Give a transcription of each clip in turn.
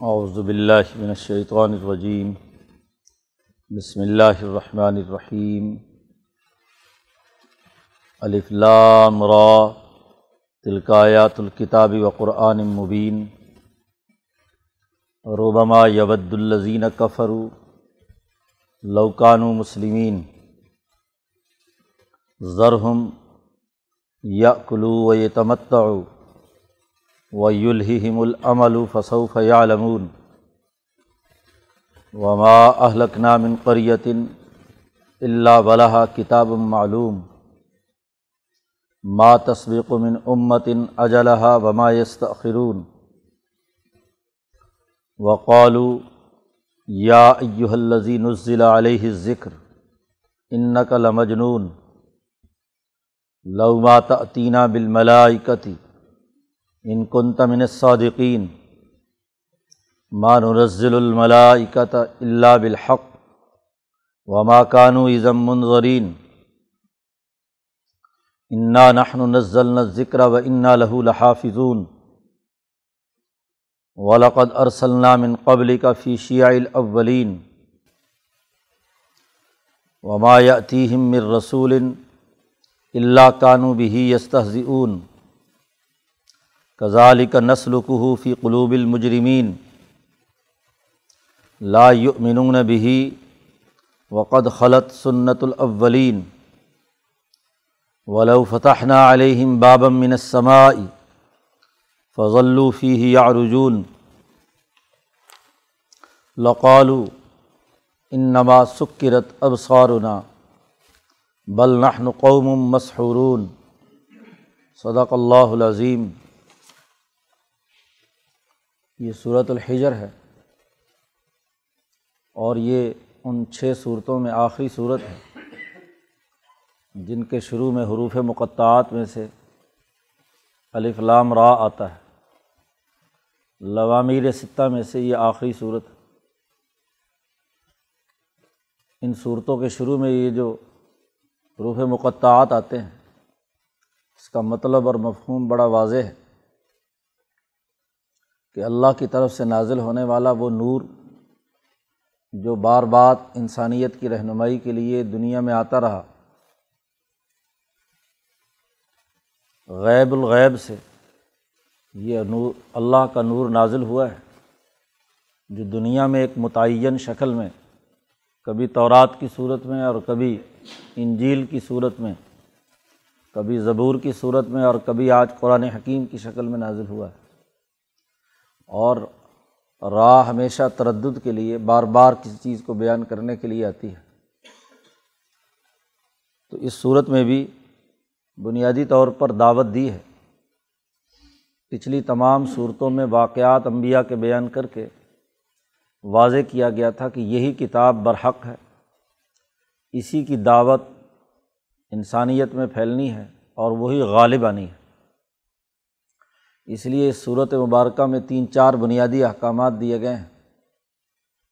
اعوذ باللہ من الشیطان الرجیم بسم اللہ الرحمن الرحیم الف لام را. تلک آیات الکتاب و قرآن مبین ربما یود الذین کفروا لوکانو مسلمین ذرہم یأکلوا و یتمتعوا ویلہم العمل فسوف یعلمون وما اہلکنا من قریت الا ولہا کتاب معلوم ما تسبق من امت اجلہا وما یستأخرون وقالوا یا ایہا الذی نزل علیہ الذکر انک لمجنون لو ما تأتینا بالملائکتی ان کنت من الصادقین، ما ننزل الملائکۃ الا بالحق وما كانوا اذا منظرین۔ انا نحن نزلنا الذکر و انا له لحافظون۔ ولقد ارسلنا من قبلك في شيع الاولین۔ وما يأتيهم من رسول الا كانوا به يستهزئون کزالک نسل فی قلوب المجرمین لا یؤمنون به وقد خلط سنت الاولین ولو فتحنا علیہم بابا من السماء فضلوا فیہ یعرجون لقالوا انما سکرت ابصارنا بل نحن قوم مسحورون صدق اللہ العظیم یہ صورت الحجر ہے اور یہ ان چھ صورتوں میں آخری صورت ہے جن کے شروع میں حروف مقطعات میں سے الف لام را آتا ہے۔ لوامیر سطح میں سے یہ آخری صورت ان صورتوں کے شروع میں یہ جو حروف مقطعات آتے ہیں، اس کا مطلب اور مفہوم بڑا واضح ہے۔ کہ اللہ کی طرف سے نازل ہونے والا وہ نور جو بار بار انسانیت کی رہنمائی کے لیے دنیا میں آتا رہا، غیب الغیب سے یہ نور، اللہ کا نور نازل ہوا ہے، جو دنیا میں ایک متعین شکل میں، کبھی تورات کی صورت میں اور کبھی انجیل کی صورت میں، کبھی زبور کی صورت میں اور کبھی آج قرآن حکیم کی شکل میں نازل ہوا ہے۔ اور راہ ہمیشہ تردد کے لیے، بار بار کسی چیز کو بیان کرنے کے لیے آتی ہے۔ تو اس صورت میں بھی بنیادی طور پر دعوت دی ہے۔ پچھلی تمام صورتوں میں واقعات انبیاء کے بیان کر کے واضح کیا گیا تھا کہ یہی کتاب برحق ہے۔ اسی کی دعوت انسانیت میں پھیلنی ہے اور وہی غالب آنی ہے۔ اس لیے اس صورت مبارکہ میں تین چار بنیادی احکامات دیے گئے ہیں۔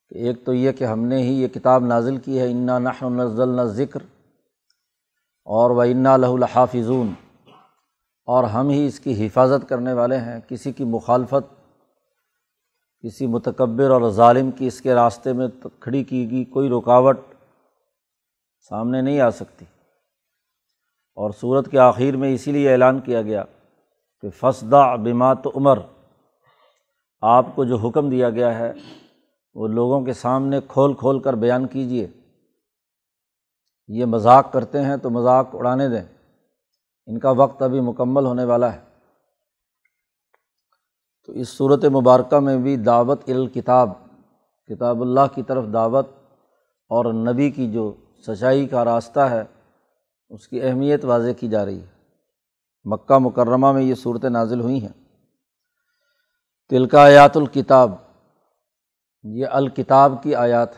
کہ ایک تو یہ کہ ہم نے ہی یہ کتاب نازل کی ہے، انا نحن نزل ذکر اور و انا لہ الحافظون اور ہم ہی اس کی حفاظت کرنے والے ہیں۔ کسی کی مخالفت، کسی متکبر اور ظالم کی اس کے راستے میں کھڑی کی گئی کوئی رکاوٹ سامنے نہیں آ سکتی۔ اور صورت کے آخر میں اسی لیے اعلان کیا گیا کہ فسدہ بمات عمر آپ کو جو حکم دیا گیا ہے، وہ لوگوں کے سامنے کھول کھول کر بیان کیجیے یہ مذاق کرتے ہیں تو مذاق اڑانے دیں۔ ان کا وقت ابھی مکمل ہونے والا ہے۔ تو اس صورت مبارکہ میں بھی دعوت الکتاب، کتاب اللہ کی طرف دعوت اور نبی کی جو سچائی کا راستہ ہے، اس کی اہمیت واضح کی جا رہی ہے۔ مکہ مکرمہ میں یہ صورتیں نازل ہوئی ہیں۔ تلکا آیات الکتاب، یہ الکتاب کی آیات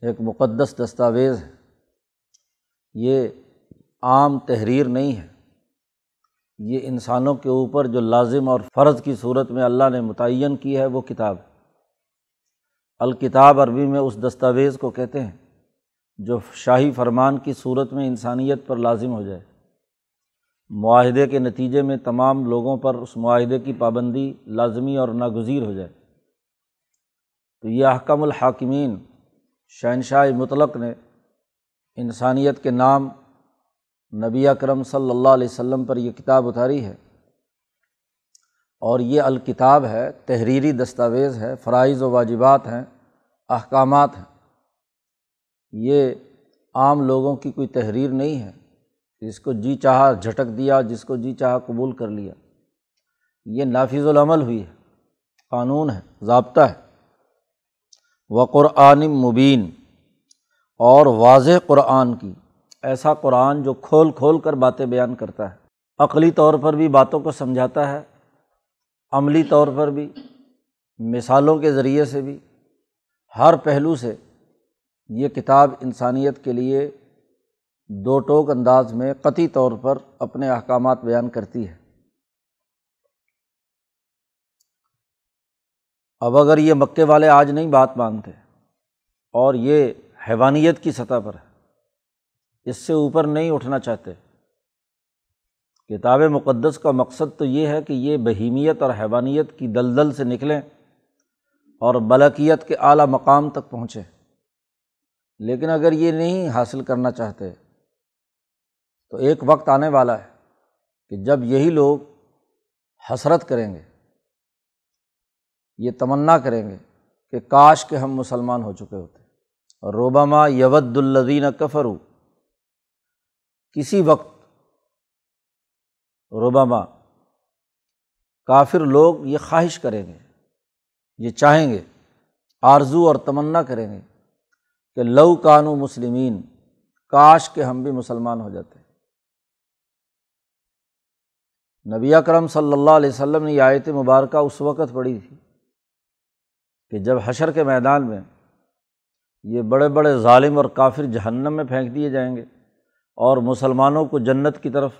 ایک مقدس دستاویز ہے۔ یہ عام تحریر نہیں ہے۔ یہ انسانوں کے اوپر جو لازم اور فرض کی صورت میں اللہ نے متعین کی ہے وہ کتاب الکتاب عربی میں اس دستاویز کو کہتے ہیں جو شاہی فرمان کی صورت میں انسانیت پر لازم ہو جائے۔ معاہدے کے نتیجے میں تمام لوگوں پر اس معاہدے کی پابندی لازمی اور ناگزیر ہو جائے۔ تو یہ احکم الحاکمین شہنشاہ مطلق نے انسانیت کے نام نبی اکرم صلی اللہ علیہ وسلم پر یہ کتاب اتاری ہے اور یہ الکتاب ہے، تحریری دستاویز ہے، فرائض و واجبات ہیں، احکامات ہیں۔ یہ عام لوگوں کی کوئی تحریر نہیں ہے۔ جس کو جی چاہا جھٹک دیا، جس کو جی چاہا قبول کر لیا۔ یہ نافذ العمل ہوئی ہے، قانون ہے، ضابطہ ہے۔ و قرآن مبین اور واضح قرآن کی، ایسا قرآن جو کھول کھول کر باتیں بیان کرتا ہے۔ عقلی طور پر بھی باتوں کو سمجھاتا ہے، عملی طور پر بھی، مثالوں کے ذریعے سے بھی۔ ہر پہلو سے یہ کتاب انسانیت کے لیے دو ٹوک انداز میں قطعی طور پر اپنے احکامات بیان کرتی ہے۔ اب اگر یہ مکے والے آج نہیں بات مانتے اور یہ حیوانیت کی سطح پر ہے، اس سے اوپر نہیں اٹھنا چاہتے۔ کتاب مقدس کا مقصد تو یہ ہے کہ یہ بہیمیت اور حیوانیت کی دلدل سے نکلیں اور ملکیت کے اعلیٰ مقام تک پہنچیں۔ لیکن اگر یہ نہیں حاصل کرنا چاہتے تو ایک وقت آنے والا ہے کہ جب یہی لوگ حسرت کریں گے، یہ تمنا کریں گے کہ کاش کے ہم مسلمان ہو چکے ہوتے۔ اور روبامہ یود الدین کفرو کسی وقت روبامہ کافر لوگ یہ خواہش کریں گے، یہ چاہیں گے، آرزو اور تمنا کریں گے کہ لو کانو مسلمین، کاش کے ہم بھی مسلمان ہو جاتے۔ نبی اکرم صلی اللہ علیہ وسلم نے یہ آیت مبارکہ اس وقت پڑھی تھی کہ جب حشر کے میدان میں یہ بڑے بڑے ظالم اور کافر جہنم میں پھینک دیے جائیں گے اور مسلمانوں کو جنت کی طرف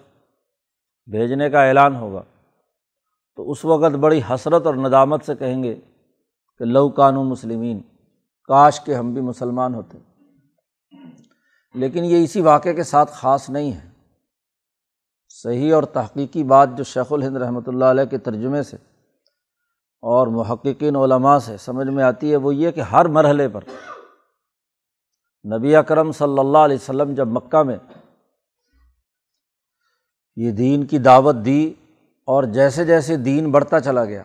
بھیجنے کا اعلان ہوگا، تو اس وقت بڑی حسرت اور ندامت سے کہیں گے کہ لو کانو مسلمین، کاش کے ہم بھی مسلمان ہوتے۔ لیکن یہ اسی واقعے کے ساتھ خاص نہیں ہے۔ صحیح اور تحقیقی بات جو شیخ الہند رحمۃ اللہ علیہ کے ترجمے سے اور محققین علماء سے سمجھ میں آتی ہے وہ یہ کہ ہر مرحلے پر نبی اکرم صلی اللہ علیہ وسلم جب مکہ میں یہ دین کی دعوت دی اور جیسے جیسے دین بڑھتا چلا گیا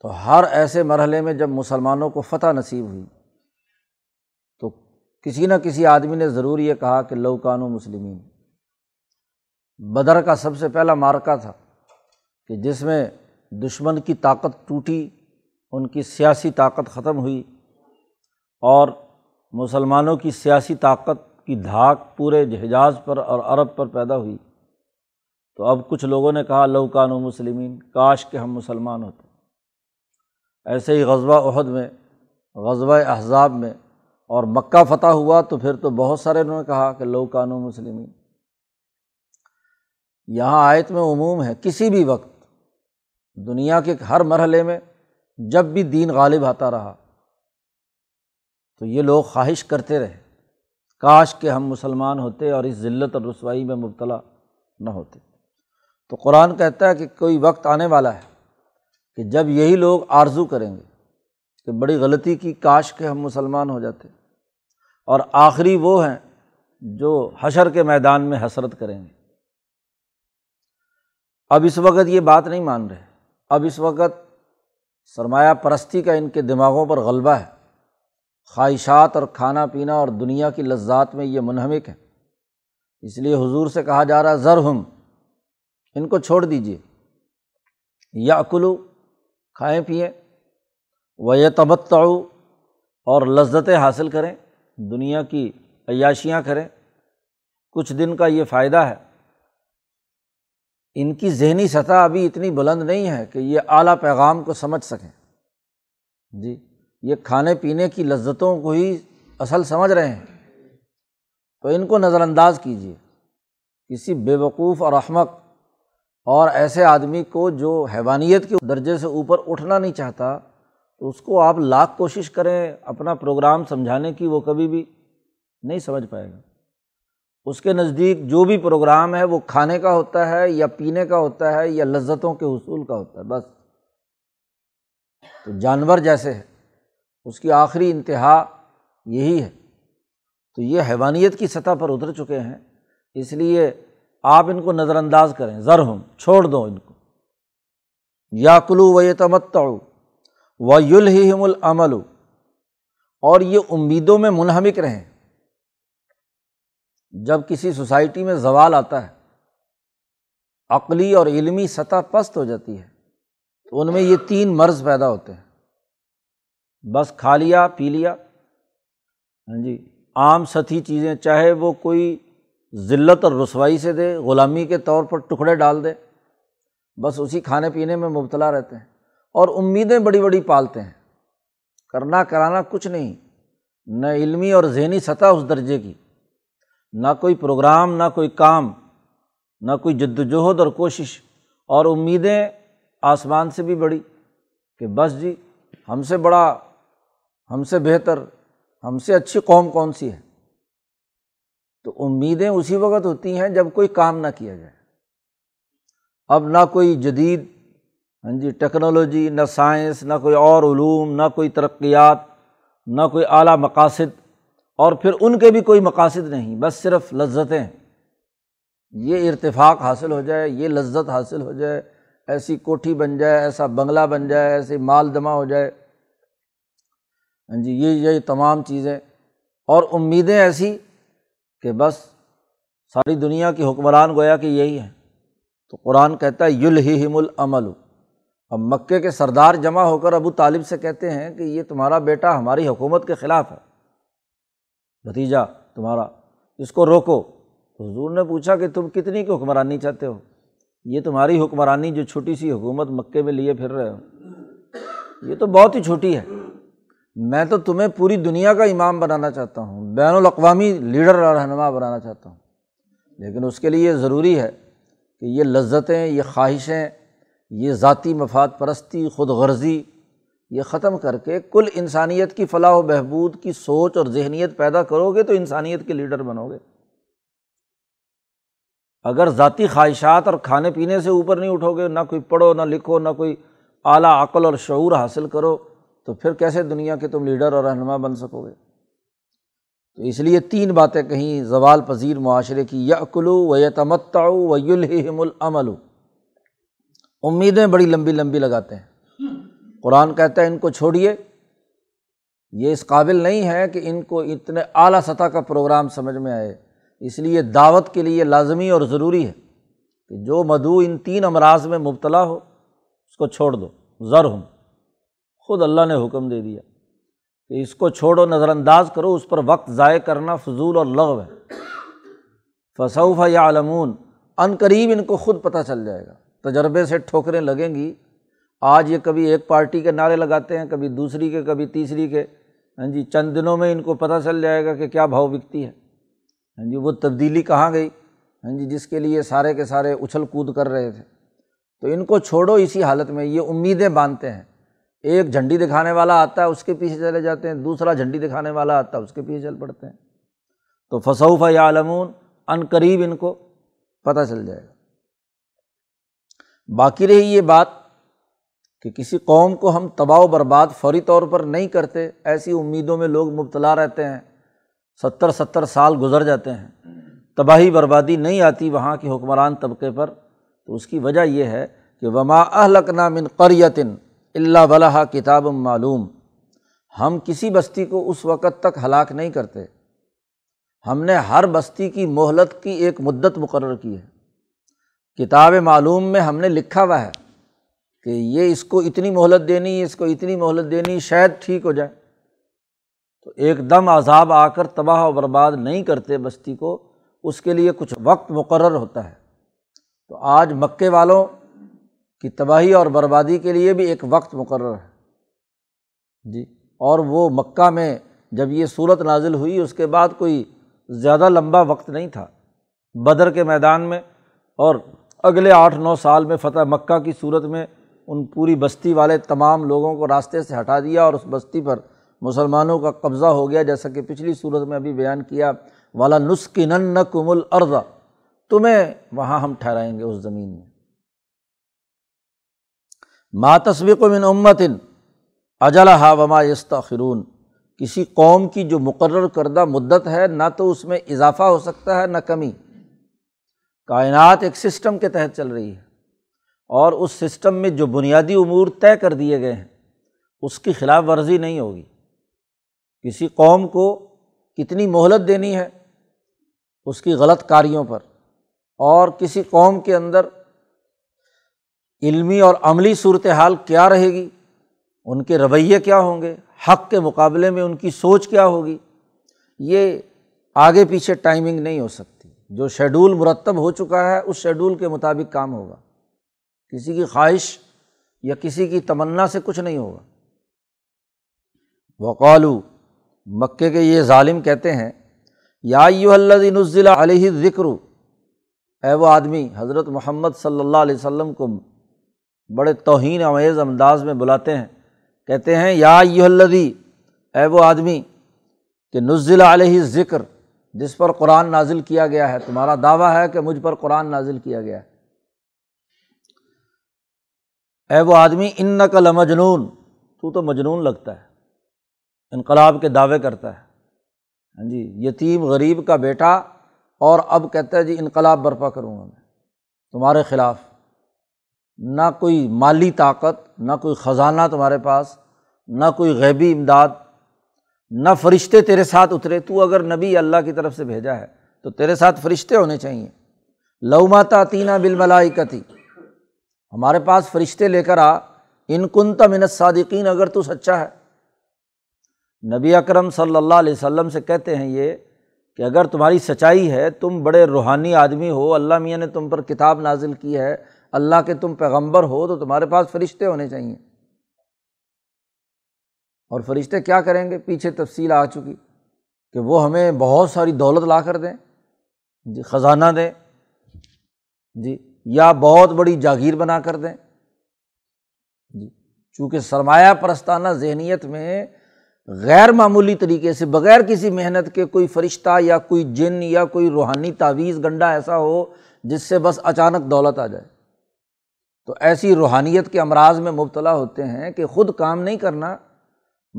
تو ہر ایسے مرحلے میں جب مسلمانوں کو فتح نصیب ہوئی تو کسی نہ کسی آدمی نے ضرور یہ کہا کہ لوکان و مسلمین۔ بدر کا سب سے پہلا مارکا تھا کہ جس میں دشمن کی طاقت ٹوٹی، ان کی سیاسی طاقت ختم ہوئی اور مسلمانوں کی سیاسی طاقت کی دھاک پورے حجاز پر اور عرب پر پیدا ہوئی۔ تو اب کچھ لوگوں نے کہا لوکان و مسلمین، کاش کے ہم مسلمان ہوتے۔ ایسے ہی غزبہ عہد میں غزبۂ احزاب میں اور مکہ فتح ہوا تو پھر تو بہت سارے انہوں نے کہا کہ لوکان و مسلمین۔ یہاں آیت میں عموم ہے، کسی بھی وقت، دنیا کے ہر مرحلے میں جب بھی دین غالب آتا رہا، تو یہ لوگ خواہش کرتے رہے، کاش کہ ہم مسلمان ہوتے اور اس ذلت اور رسوائی میں مبتلا نہ ہوتے۔ تو قرآن کہتا ہے کہ کوئی وقت آنے والا ہے کہ جب یہی لوگ آرزو کریں گے کہ بڑی غلطی کی، کاش کے ہم مسلمان ہو جاتے۔ اور آخری وہ ہیں جو حشر کے میدان میں حسرت کریں گے۔ اب اس وقت یہ بات نہیں مان رہے۔ اب اس وقت سرمایہ پرستی کا ان کے دماغوں پر غلبہ ہے۔ خواہشات اور کھانا پینا اور دنیا کی لذات میں یہ منہمک ہے اس لیے حضور سے کہا جا رہا ہے ذر ہم ان کو چھوڑ دیجیے یا اکلو کھائیں پئیں و یہ اور لذتیں حاصل کریں۔ دنیا کی عیاشیاں کریں۔ کچھ دن کا یہ فائدہ ہے۔ ان کی ذہنی سطح ابھی اتنی بلند نہیں ہے کہ یہ اعلیٰ پیغام کو سمجھ سکیں۔ جی یہ کھانے پینے کی لذتوں کو ہی اصل سمجھ رہے ہیں۔ تو ان کو نظر انداز کیجیے کسی بے وقوف اور احمق اور ایسے آدمی کو جو حیوانیت کے درجے سے اوپر اٹھنا نہیں چاہتا، تو اس کو آپ لاکھ کوشش کریں اپنا پروگرام سمجھانے کی، وہ کبھی بھی نہیں سمجھ پائے گا۔ اس کے نزدیک جو بھی پروگرام ہے وہ کھانے کا ہوتا ہے یا پینے کا ہوتا ہے یا لذتوں کے حصول کا ہوتا ہے، بس۔ تو جانور جیسے ہے اس کی آخری انتہا یہی ہے۔ تو یہ حیوانیت کی سطح پر اتر چکے ہیں، اس لیے آپ ان کو نظر انداز کریں۔ ذر ہوں، چھوڑ دو ان کو۔ یا کلو و تمت و یلحم العمل اور یہ امیدوں میں منہمک رہیں۔ جب کسی سوسائٹی میں زوال آتا ہے، عقلی اور علمی سطح پست ہو جاتی ہے، تو ان میں یہ تین مرض پیدا ہوتے ہیں۔ بس کھا لیا پی لیا ہاں جی عام سطحی چیزیں، چاہے وہ کوئی ذلت اور رسوائی سے دے، غلامی کے طور پر ٹکڑے ڈال دے، بس اسی کھانے پینے میں مبتلا رہتے ہیں۔ اور امیدیں بڑی بڑی پالتے ہیں۔ کرنا، کرانا کچھ نہیں، نہ علمی اور ذہنی سطح اس درجے کی۔ نہ کوئی پروگرام، نہ کوئی کام، نہ کوئی جد وجہد اور کوشش، اور امیدیں آسمان سے بھی بڑی کہ بس جی ہم سے بڑا، ہم سے بہتر، ہم سے اچھی قوم کون سی ہے؟ تو امیدیں اسی وقت ہوتی ہیں جب کوئی کام نہ کیا جائے۔ اب نہ کوئی جدید ہاں جی ٹیکنالوجی، نہ سائنس، نہ کوئی اور علوم، نہ کوئی ترقیات، نہ کوئی اعلیٰ مقاصد اور پھر ان کے بھی کوئی مقاصد نہیں، بس صرف لذتیں۔ یہ ارتفاق حاصل ہو جائے، یہ لذت حاصل ہو جائے، ایسی کوٹھی بن جائے، ایسا بنگلہ بن جائے، ایسی مال جمع ہو جائے۔ ہاں جی یہ یہ تمام چیزیں۔ اور امیدیں ایسی کہ بس ساری دنیا کی حکمران گویا کہ یہی ہے تو قرآن کہتا ہے یل ہی ہم العمل اب مکے کے سردار جمع ہو کر ابو طالب سے کہتے ہیں کہ یہ تمہارا بیٹا ہماری حکومت کے خلاف ہے۔ بھتیجا، تمہارا۔ اس کو روکو۔ تو حضور نے پوچھا کہ تم کتنی کی حکمرانی چاہتے ہو؟ یہ تمہاری حکمرانی جو چھوٹی سی حکومت مکے میں لیے پھر رہے ہو۔ یہ تو بہت ہی چھوٹی ہے۔ میں تو تمہیں پوری دنیا کا امام بنانا چاہتا ہوں، بین الاقوامی لیڈر اور رہنما بنانا چاہتا ہوں۔ لیکن اس کے لیے ضروری ہے کہ یہ لذتیں، یہ خواہشیں، یہ ذاتی مفاد پرستی، خود غرضی یہ ختم کر کے کل انسانیت کی فلاح و بہبود کی سوچ اور ذہنیت پیدا کرو گے تو انسانیت کے لیڈر بنو گے۔ اگر ذاتی خواہشات اور کھانے پینے سے اوپر نہیں اٹھو گے، نہ کوئی پڑھو، نہ لکھو، نہ کوئی اعلیٰ عقل اور شعور حاصل کرو، تو پھر کیسے دنیا کے تم لیڈر اور رہنما بن سکو گے؟ تو اس لیے تین باتیں کہیں زوال پذیر معاشرے کی یقلو و یتمتا و یلحم العمل۔ امیدیں بڑی لمبی لمبی لگاتے ہیں۔ قرآن کہتا ہے ان کو چھوڑیے۔ یہ اس قابل نہیں ہے کہ ان کو اتنے اعلیٰ سطح کا پروگرام سمجھ میں آئے۔ اس لیے دعوت کے لیے لازمی اور ضروری ہے کہ جو مدعو ان تین امراض میں مبتلا ہو، اس کو چھوڑ دو۔ ذر ہوں خود اللہ نے حکم دے دیا کہ اس کو چھوڑو نظر انداز کرو، اس پر وقت ضائع کرنا فضول اور لغو ہے۔ فصوف یا علمون عن قریب ان کو خود پتہ چل جائے گا۔ تجربے سے ٹھوکریں لگیں گی۔ آج یہ کبھی ایک پارٹی کے نعرے لگاتے ہیں، کبھی دوسری کے، کبھی تیسری کے۔ ہاں جی چند دنوں میں ان کو پتہ چل جائے گا کہ کیا بھاؤ بکتی ہے۔ ہاں جی وہ تبدیلی کہاں گئی؟ ہاں جی جس کے لیے سارے کے سارے اچھل کود کر رہے تھے۔ تو ان کو چھوڑو اسی حالت میں، یہ امیدیں باندھتے ہیں۔ ایک جھنڈی دکھانے والا آتا ہے، اس کے پیچھے چلے جاتے ہیں۔ دوسرا جھنڈی دکھانے والا آتا ہے، اس کے پیچھے چل پڑتے ہیں۔ تو فصوف یا علمون عن قریب ان کو پتہ چل جائے گا۔ باقی رہی یہ بات کہ کسی قوم کو ہم تباہ و برباد فوری طور پر نہیں کرتے، ایسی امیدوں میں لوگ مبتلا رہتے ہیں، ستر ستر سال گزر جاتے ہیں۔ تباہی بربادی نہیں آتی وہاں کی حکمران طبقے پر، تو اس کی وجہ یہ ہے کہ وما اہلکنا من قریتن اللہ ولاح کتاب معلوم۔ ہم کسی بستی کو اس وقت تک ہلاک نہیں کرتے۔ ہم نے ہر بستی کی مہلت کی ایک مدت مقرر کی ہے۔ کتاب معلوم میں ہم نے لکھا ہوا ہے۔ کہ یہ اس کو اتنی مہلت دینی، اس کو اتنی مہلت دینی، شاید ٹھیک ہو جائے۔ تو ایک دم عذاب آ کر تباہ و برباد نہیں کرتے بستی کو، اس کے لیے کچھ وقت مقرر ہوتا ہے۔ تو آج مکے والوں کی تباہی اور بربادی کے لیے بھی ایک وقت مقرر ہے۔ جی اور وہ مکہ میں جب یہ صورت نازل ہوئی، اس کے بعد کوئی زیادہ لمبا وقت نہیں تھا۔ بدر کے میدان میں اور اگلے آٹھ نو سال میں فتح مکہ کی صورت میں ان پوری بستی والے تمام لوگوں کو راستے سے ہٹا دیا اور اس بستی پر مسلمانوں کا قبضہ ہو گیا، جیسا کہ پچھلی صورت میں ابھی بیان کیا والا نسخی نن کم الرضا تمہیں وہاں ہم ٹھہرائیں گے اس زمین میں۔ ماں تصویق و من امتن اجلا وما یستخرون کسی قوم کی جو مقرر کردہ مدت ہے، نہ تو اس میں اضافہ ہو سکتا ہے، نہ کمی۔ کائنات ایک سسٹم کے تحت چل رہی ہے۔ اور اس سسٹم میں جو بنیادی امور طے کر دیے گئے ہیں، اس کی خلاف ورزی نہیں ہوگی۔ کسی قوم کو کتنی مہلت دینی ہے اس کی غلط کاریوں پر، اور کسی قوم کے اندر علمی اور عملی صورت حال کیا رہے گی، ان کے رویے کیا ہوں گے، حق کے مقابلے میں ان کی سوچ کیا ہوگی، یہ آگے پیچھے ٹائمنگ نہیں ہو سکتی۔ جو شیڈول مرتب ہو چکا ہے، اس شیڈول کے مطابق کام ہوگا۔ کسی کی خواہش یا کسی کی تمنا سے کچھ نہیں ہوگا۔ وقالو، مکے کے یہ ظالم کہتے ہیں، یا یو اللہ نزلہ علیہ ذکر اے وہ آدمی، حضرت محمد صلی اللہ علیہ وسلم کو بڑے توہین امیز انداز میں بلاتے ہیں، کہتے ہیں، یا یو الدی اے وہ آدمی، کہ نزل علیہ ذکر جس پر قرآن نازل کیا گیا ہے، تمہارا دعویٰ ہے کہ مجھ پر قرآن نازل کیا گیا ہے۔ اے وہ آدمی ان نقل مجنون تو تو مجنون لگتا ہے۔ انقلاب کے دعوے کرتا ہے۔ ہاں جی یتیم، غریب کا بیٹا اور اب کہتا ہے جی انقلاب برپا کروں گا میں۔ تمہارے خلاف۔ نہ کوئی مالی طاقت، نہ کوئی خزانہ تمہارے پاس، نہ کوئی غیبی امداد، نہ فرشتے تیرے ساتھ اترے۔ تو اگر نبی اللہ کی طرف سے بھیجا ہے، تو تیرے ساتھ فرشتے ہونے چاہیے۔ لو ماتا تینہ بل ملائی کتی ہمارے پاس فرشتے لے کر آ، ان کن تمنت صادقین اگر تو سچا ہے۔ نبی اکرم صلی اللہ علیہ وسلم سے کہتے ہیں یہ کہ اگر تمہاری سچائی ہے، تم بڑے روحانی آدمی ہو، اللہ میاں نے تم پر کتاب نازل کی ہے، اللہ کے تم پیغمبر ہو، تو تمہارے پاس فرشتے ہونے چاہئیں اور فرشتے کیا کریں گے؟ پیچھے تفصیل آ چکی کہ وہ ہمیں بہت ساری دولت لا کر دیں جی خزانہ دیں۔ جی۔ یا بہت بڑی جاگیر بنا کر دیں۔ جی چونکہ سرمایہ پرستانہ ذہنیت میں غیر معمولی طریقے سے بغیر کسی محنت کے کوئی فرشتہ یا کوئی جن یا کوئی روحانی تعویذ گنڈا ایسا ہو جس سے بس اچانک دولت آ جائے۔ تو ایسی روحانیت کے امراض میں مبتلا ہوتے ہیں کہ خود کام نہیں کرنا،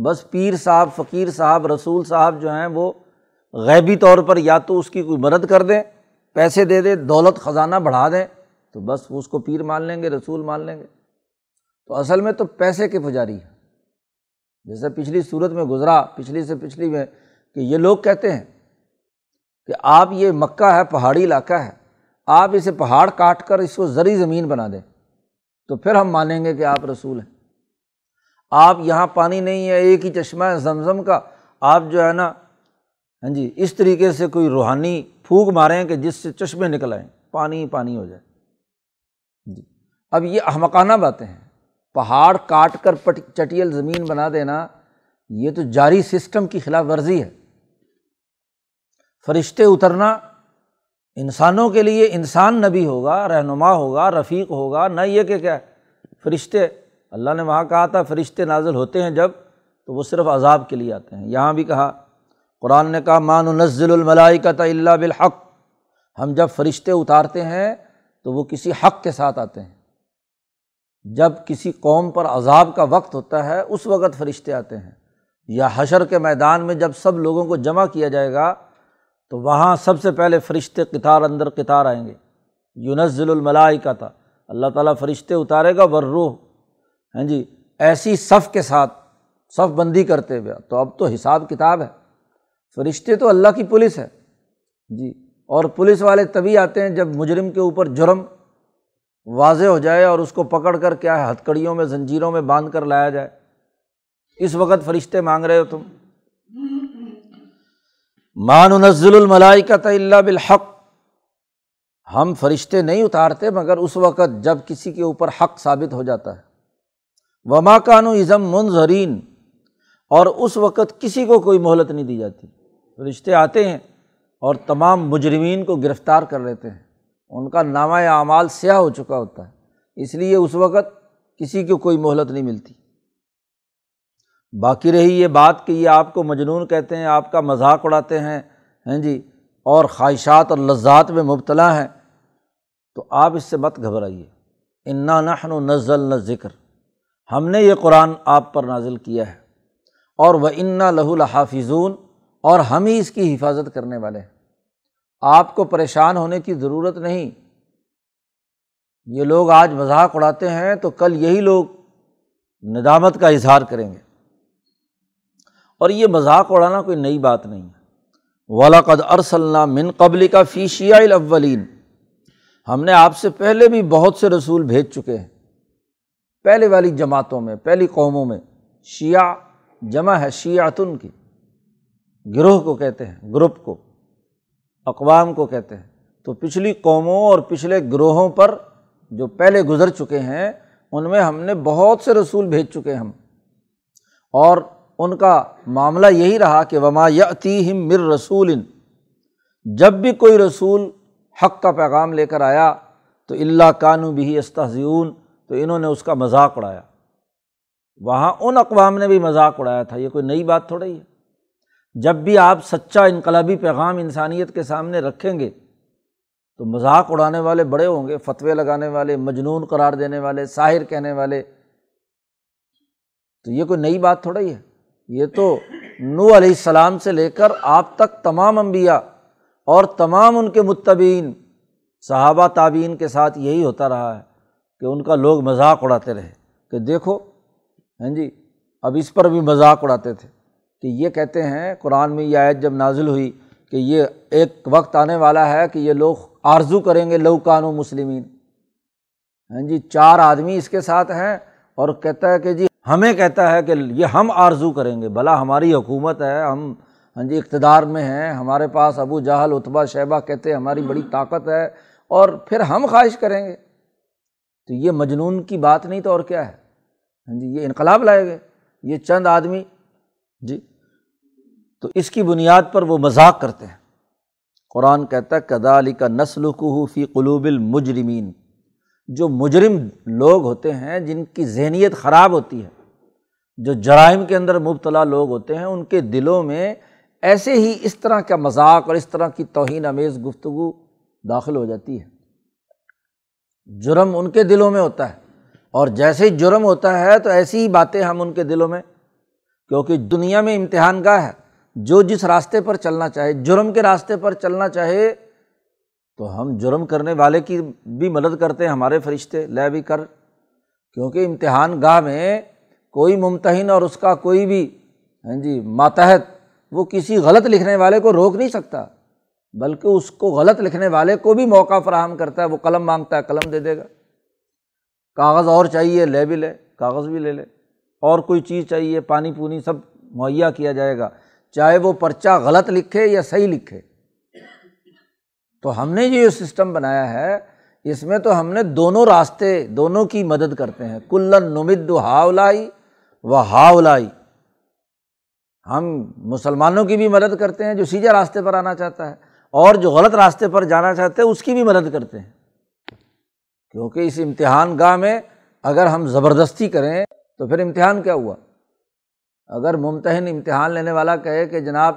بس پیر صاحب، فقیر صاحب، رسول صاحب جو ہیں وہ غیبی طور پر یا تو اس کی کوئی مدد کر دیں، پیسے دے دیں، دولت خزانہ بڑھا دیں۔ تو بس اس کو پیر مان لیں گے، رسول مان لیں گے۔ تو اصل میں تو پیسے کے پجاری ہے جیسے پچھلی صورت میں گزرا، پچھلی سے پچھلی میں کہ یہ لوگ کہتے ہیں کہ آپ یہ مکہ ہے، پہاڑی علاقہ ہے، آپ اسے پہاڑ کاٹ کر اس کو زرعی زمین بنا دیں۔ تو پھر ہم مانیں گے کہ آپ رسول ہیں۔ آپ یہاں پانی نہیں ہے، ایک ہی چشمہ ہے زمزم کا۔ آپ جو ہے نا ہاں جی اس طریقے سے کوئی روحانی پھونک ماریں کہ جس سے چشمے نکل آئیں، پانی ہی پانی ہو جائے۔ جی۔ اب یہ احمقانہ باتیں ہیں۔ پہاڑ کاٹ کر پٹ، چٹیل زمین بنا دینا، یہ تو جاری سسٹم کی خلاف ورزی ہے۔ فرشتے اترنا، انسانوں کے لیے انسان نبی ہوگا، رہنما ہوگا، رفیق ہوگا، نہ یہ کہ کیا فرشتے۔ اللہ نے وہاں کہا تھا، فرشتے نازل ہوتے ہیں جب، تو وہ صرف عذاب کے لیے آتے ہیں۔ یہاں بھی کہا، قرآن نے کہا مان نزل الملائی کا اللہ بالحق۔ ہم جب فرشتے اتارتے ہیں تو وہ کسی حق کے ساتھ آتے ہیں۔ جب کسی قوم پر عذاب کا وقت ہوتا ہے، اس وقت فرشتے آتے ہیں۔ یا حشر کے میدان میں جب سب لوگوں کو جمع کیا جائے گا، تو وہاں سب سے پہلے فرشتے قطار اندر قطار آئیں گے۔ یونزل الملائی کا تھا اللہ تعالیٰ فرشتے اتارے گا ورروح ہاں جی ایسی صف کے ساتھ صف بندی کرتے ہوئے۔ تو اب تو حساب کتاب ہے۔ فرشتے تو اللہ کی پولیس ہے۔ جی اور پولیس والے تبھی آتے ہیں جب مجرم کے اوپر جرم واضح ہو جائے اور اس کو پکڑ کر کیا ہے، ہتھکڑیوں میں، زنجیروں میں باندھ کر لایا جائے۔ اس وقت فرشتے مانگ رہے ہو تم۔ مان نزل الملائی کا اللہ بالحق۔ ہم فرشتے نہیں اتارتے، مگر اس وقت جب کسی کے اوپر حق ثابت ہو جاتا ہے۔ وما کانو ازم منظرین اور اس وقت کسی کو کوئی مہلت نہیں دی جاتی۔ رشتے آتے ہیں۔ اور تمام مجرمین کو گرفتار کر لیتے ہیں۔ ان کا نامہ اعمال سیاہ ہو چکا ہوتا ہے، اس لیے اس وقت کسی کو کوئی مہلت نہیں ملتی۔ باقی رہی یہ بات کہ یہ آپ کو مجنون کہتے ہیں، آپ کا مذاق اڑاتے ہیں ہیں جی اور خواہشات اور لذات میں مبتلا ہیں۔ تو آپ اس سے مت گھبرائیے۔ انا نحن و نزل نہ ذکر ہم نے یہ قرآن آپ پر نازل کیا ہے۔ اور وہ انا لہو الحافظون اور ہم ہی اس کی حفاظت کرنے والے ہیں۔ آپ کو پریشان ہونے کی ضرورت نہیں۔ یہ لوگ آج مذاق اڑاتے ہیں تو کل یہی لوگ ندامت کا اظہار کریں گے۔ اور یہ مذاق اڑانا کوئی نئی بات نہیں ہے۔ ولاقد ارسلنا من قبل کا فیشیا الاولین ہم نے آپ سے پہلے بھی بہت سے رسول بھیج چکے ہیں۔ پہلے والی جماعتوں میں، پہلی قوموں میں شیعہ جمع ہے، شیعتن کی۔ گروہ کو کہتے ہیں، گروپ کو، اقوام کو کہتے ہیں۔ تو پچھلی قوموں اور پچھلے گروہوں پر جو پہلے گزر چکے ہیں، ان میں ہم نے بہت سے رسول بھیج چکے ہم۔ اور ان کا معاملہ یہی رہا کہ وما یتیم مر رسول۔ جب بھی کوئی رسول حق کا پیغام لے کر آیا، تو اللہ کانو بھی استحزیون تو انہوں نے اس کا مذاق اڑایا۔ وہاں ان اقوام نے بھی مذاق اڑایا تھا، یہ کوئی نئی بات تھوڑی ہے۔ جب بھی آپ سچا انقلابی پیغام انسانیت کے سامنے رکھیں گے، تو مذاق اڑانے والے بڑے ہوں گے، فتوے لگانے والے، مجنون قرار دینے والے، ساحر کہنے والے۔ تو یہ کوئی نئی بات تھوڑا ہی ہے۔ یہ تو نو علیہ السلام سے لے کر آپ تک تمام انبیاء اور تمام ان کے متبین صحابہ تعبین کے ساتھ یہی ہوتا رہا ہے کہ ان کا لوگ مذاق اڑاتے رہے۔ کہ دیکھو ہاں جی اب اس پر بھی مذاق اڑاتے تھے۔ کہ یہ کہتے ہیں، قرآن میں یہ آیت جب نازل ہوئی کہ یہ ایک وقت آنے والا ہے کہ یہ لوگ آرزو کریں گے، لو کانو مسلمین۔ ہاں جی چار آدمی اس کے ساتھ ہیں اور کہتا ہے کہ جی ہمیں کہتا ہے کہ یہ ہم آرزو کریں گے۔ بھلا ہماری حکومت ہے، ہم ہاں جی اقتدار میں ہیں، ہمارے پاس ابو جہل اتبا شیبہ کہتے ہیں، ہماری بڑی طاقت ہے اور پھر ہم خواہش کریں گے۔ تو یہ مجنون کی بات نہیں تو اور کیا ہے؟ ہاں جی یہ انقلاب لائے گئے، یہ چند آدمی جی؟ تو اس کی بنیاد پر وہ مذاق کرتے ہیں۔ قرآن کہتا ہے کدا علی کا نسل فی قلوب المجرمین جو مجرم لوگ ہوتے ہیں، جن کی ذہنیت خراب ہوتی ہے، جو جرائم کے اندر مبتلا لوگ ہوتے ہیں، ان کے دلوں میں ایسے ہی اس طرح کا مذاق اور اس طرح کی توہین امیز گفتگو داخل ہو جاتی ہے۔ جرم ان کے دلوں میں ہوتا ہے۔ اور جیسے ہی جرم ہوتا ہے، تو ایسی ہی باتیں ہم ان کے دلوں میں کیونکہ دنیا میں امتحان گاہ ہے۔ جو جس راستے پر چلنا چاہے، جرم کے راستے پر چلنا چاہے، تو ہم جرم کرنے والے کی بھی مدد کرتے ہیں، ہمارے فرشتے، لے بھی کر۔ کیونکہ امتحان گاہ میں کوئی ممتحن اور اس کا کوئی بھی ہاں جی ماتحت، وہ کسی غلط لکھنے والے کو روک نہیں سکتا، بلکہ اس کو غلط لکھنے والے کو بھی موقع فراہم کرتا ہے، وہ قلم مانگتا ہے، قلم دے دے گا۔ کاغذ اور چاہیے، لے بھی لے، کاغذ بھی لے لے۔ اور کوئی چیز چاہیے، پانی پونی سب مہیا کیا جائے گا، چاہے وہ پرچہ غلط لکھے یا صحیح لکھے۔ تو ہم نے جو یہ سسٹم بنایا ہے، اس میں تو ہم نے دونوں راستے، دونوں کی مدد کرتے ہیں۔ کلن نمد ہاولائی و ہاولائی۔ ہم مسلمانوں کی بھی مدد کرتے ہیں جو سیدھے راستے پر آنا چاہتا ہے، اور جو غلط راستے پر جانا چاہتے ہیں، اس کی بھی مدد کرتے ہیں۔ کیونکہ اس امتحان گاہ میں اگر ہم زبردستی کریں تو پھر امتحان کیا ہوا؟ اگر ممتحن امتحان لینے والا کہے کہ جناب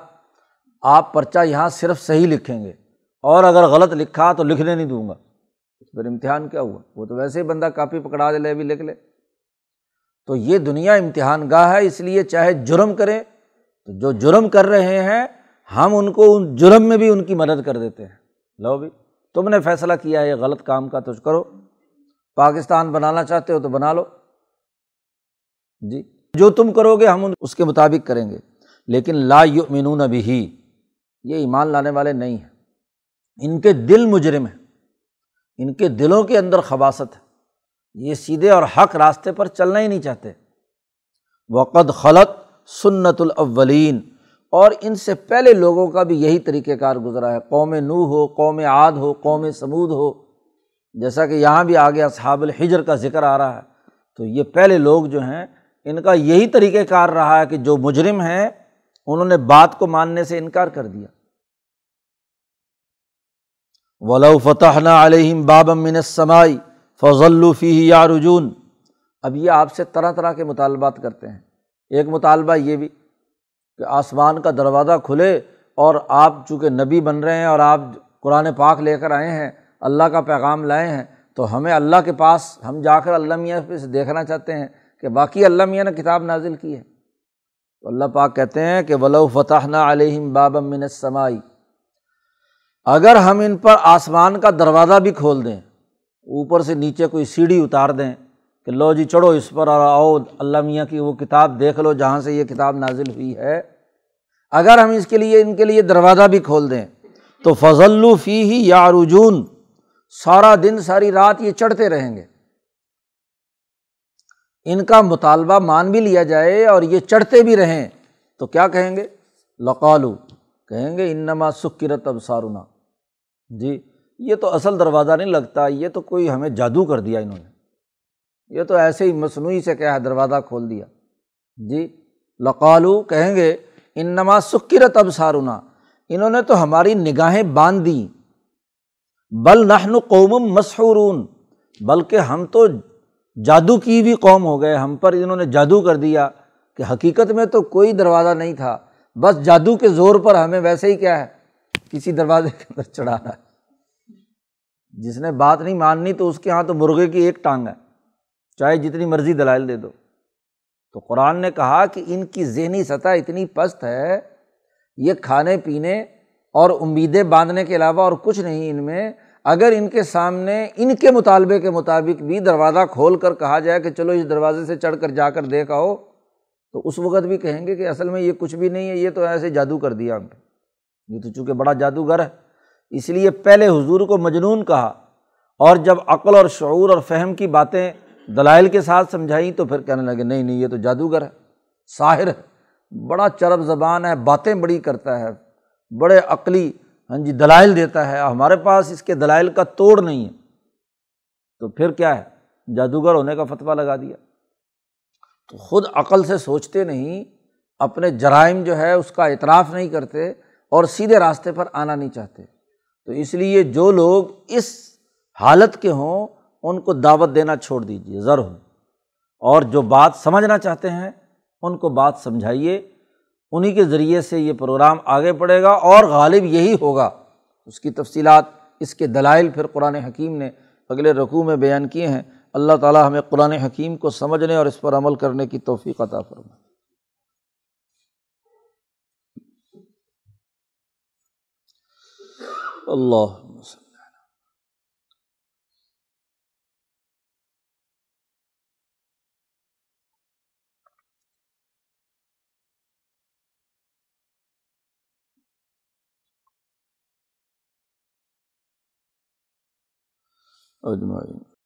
آپ پرچہ یہاں صرف صحیح لکھیں گے اور اگر غلط لکھا تو لکھنے نہیں دوں گا پھر امتحان کیا ہوا؟ وہ تو ویسے ہی بندہ کاپی پکڑا دے لے بھی لکھ لے۔ تو یہ دنیا امتحان گاہ ہے، اس لیے چاہے جرم کرے تو جو جرم کر رہے ہیں، ہم ان کو ان جرم میں بھی ان کی مدد کر دیتے ہیں۔ لو بھی، تم نے فیصلہ کیا ہے، یہ غلط کام کا تو کرو۔ پاکستان بنانا چاہتے ہو تو بنا لو۔ جی۔ جو تم کرو گے، ہم اس کے مطابق کریں گے۔ لیکن لا یؤمنون ابھی یہ ایمان لانے والے نہیں ہیں۔ ان کے دل مجرم ہیں۔ ان کے دلوں کے اندر خباصت ہے۔ یہ سیدھے اور حق راستے پر چلنا ہی نہیں چاہتے۔ وقد خلط سنت الاولین۔ اور ان سے پہلے لوگوں کا بھی یہی طریقۂ کار گزرا ہے۔ قوم نو ہو، قوم عاد ہو، قوم سمود ہو۔ جیسا کہ یہاں بھی آگے اصحاب الحجر کا ذکر آ رہا ہے۔ تو یہ پہلے لوگ جو ہیں ان کا یہی طریقۂ کار رہا ہے کہ جو مجرم ہیں، انہوں نے بات کو ماننے سے انکار کر دیا۔ ولو فتح نہ علیہم بابم من سمائی فضل فی یا رجون اب یہ آپ سے طرح طرح کے مطالبات کرتے ہیں۔ ایک مطالبہ یہ بھی کہ آسمان کا دروازہ کھلے اور آپ چونکہ نبی بن رہے ہیں اور آپ قرآن پاک لے کر آئے ہیں، اللہ کا پیغام لائے ہیں، تو ہمیں اللہ کے پاس ہم جا کر اللہ میاں سے دیکھنا چاہتے ہیں۔ کہ باقی اللہ میاں نے کتاب نازل کی ہے۔ تو اللہ پاک کہتے ہیں کہ ولو فتح نہ علیہم باب من سمائی اگر ہم ان پر آسمان کا دروازہ بھی کھول دیں، اوپر سے نیچے کوئی سیڑھی اتار دیں کہ لو جی چڑھو اس پر اور آؤ، اللہ میاں کی وہ کتاب دیکھ لو جہاں سے یہ کتاب نازل ہوئی ہے۔ اگر ہم اس کے لیے، ان کے لیے دروازہ بھی کھول دیں، تو فضل فی ہی یا رجون سارا دن، ساری رات یہ چڑھتے رہیں گے۔ ان کا مطالبہ مان بھی لیا جائے اور یہ چڑھتے بھی رہیں، تو کیا کہیں گے؟ لقالو، کہیں گے انما سکرت اب سارنا جی یہ تو اصل دروازہ نہیں لگتا، یہ تو کوئی ہمیں جادو کر دیا انہوں نے۔ یہ تو ایسے ہی مصنوعی سے کیا ہے دروازہ کھول دیا۔ جی لقالو، کہیں گے انما سکرت اب سارنا انہوں نے تو ہماری نگاہیں باندھ دیں۔ بل نہن قوم مسحورون، بلکہ ہم تو جادو کی بھی قوم ہو گئے، ہم پر انہوں نے جادو کر دیا کہ حقیقت میں تو کوئی دروازہ نہیں تھا، بس جادو کے زور پر ہمیں ویسے ہی کیا ہے، کسی دروازے کے اندر چڑھانا ہے۔ جس نے بات نہیں ماننی تو اس کے یہاں تو مرغے کی ایک ٹانگ ہے، چاہے جتنی مرضی دلائل دے دو۔ تو قرآن نے کہا کہ ان کی ذہنی سطح اتنی پست ہے، یہ کھانے پینے اور امیدیں باندھنے کے علاوہ اور کچھ نہیں، ان میں اگر ان کے سامنے، ان کے مطالبے کے مطابق بھی دروازہ کھول کر کہا جائے کہ چلو اس دروازے سے چڑھ کر جا کر دیکھ آؤ، تو اس وقت بھی کہیں گے کہ اصل میں یہ کچھ بھی نہیں ہے، یہ تو ایسے جادو کر دیا ہم پہ یہ تو چونکہ بڑا جادوگر ہے۔ اس لیے پہلے حضور کو مجنون کہا، اور جب عقل اور شعور اور فہم کی باتیں دلائل کے ساتھ سمجھائیں تو پھر کہنے لگے، نہیں نہیں، یہ تو جادوگر ہے، ساحر ہے، بڑا چرب زبان ہے، باتیں بڑی کرتا ہے، بڑے عقلی ہاں جی دلائل دیتا ہے۔ ہمارے پاس اس کے دلائل کا توڑ نہیں ہے۔ تو پھر کیا ہے؟ جادوگر ہونے کا فتویٰ لگا دیا۔ تو خود عقل سے سوچتے نہیں، اپنے جرائم جو ہے اس کا اعتراف نہیں کرتے اور سیدھے راستے پر آنا نہیں چاہتے۔ تو اس لیے جو لوگ اس حالت کے ہوں، ان کو دعوت دینا چھوڑ دیجیے ضرور اور جو بات سمجھنا چاہتے ہیں، ان کو بات سمجھائیے۔ انہیں کے ذریعے سے یہ پروگرام آگے پڑے گا اور غالب یہی ہوگا۔ اس کی تفصیلات، اس کے دلائل پھر قرآن حکیم نے اگلے رقوع میں بیان کیے ہیں۔ اللہ تعالیٰ ہمیں قرآن حکیم کو سمجھنے اور اس پر عمل کرنے کی توفیق عطا فرمائے۔ اللہ اجمعین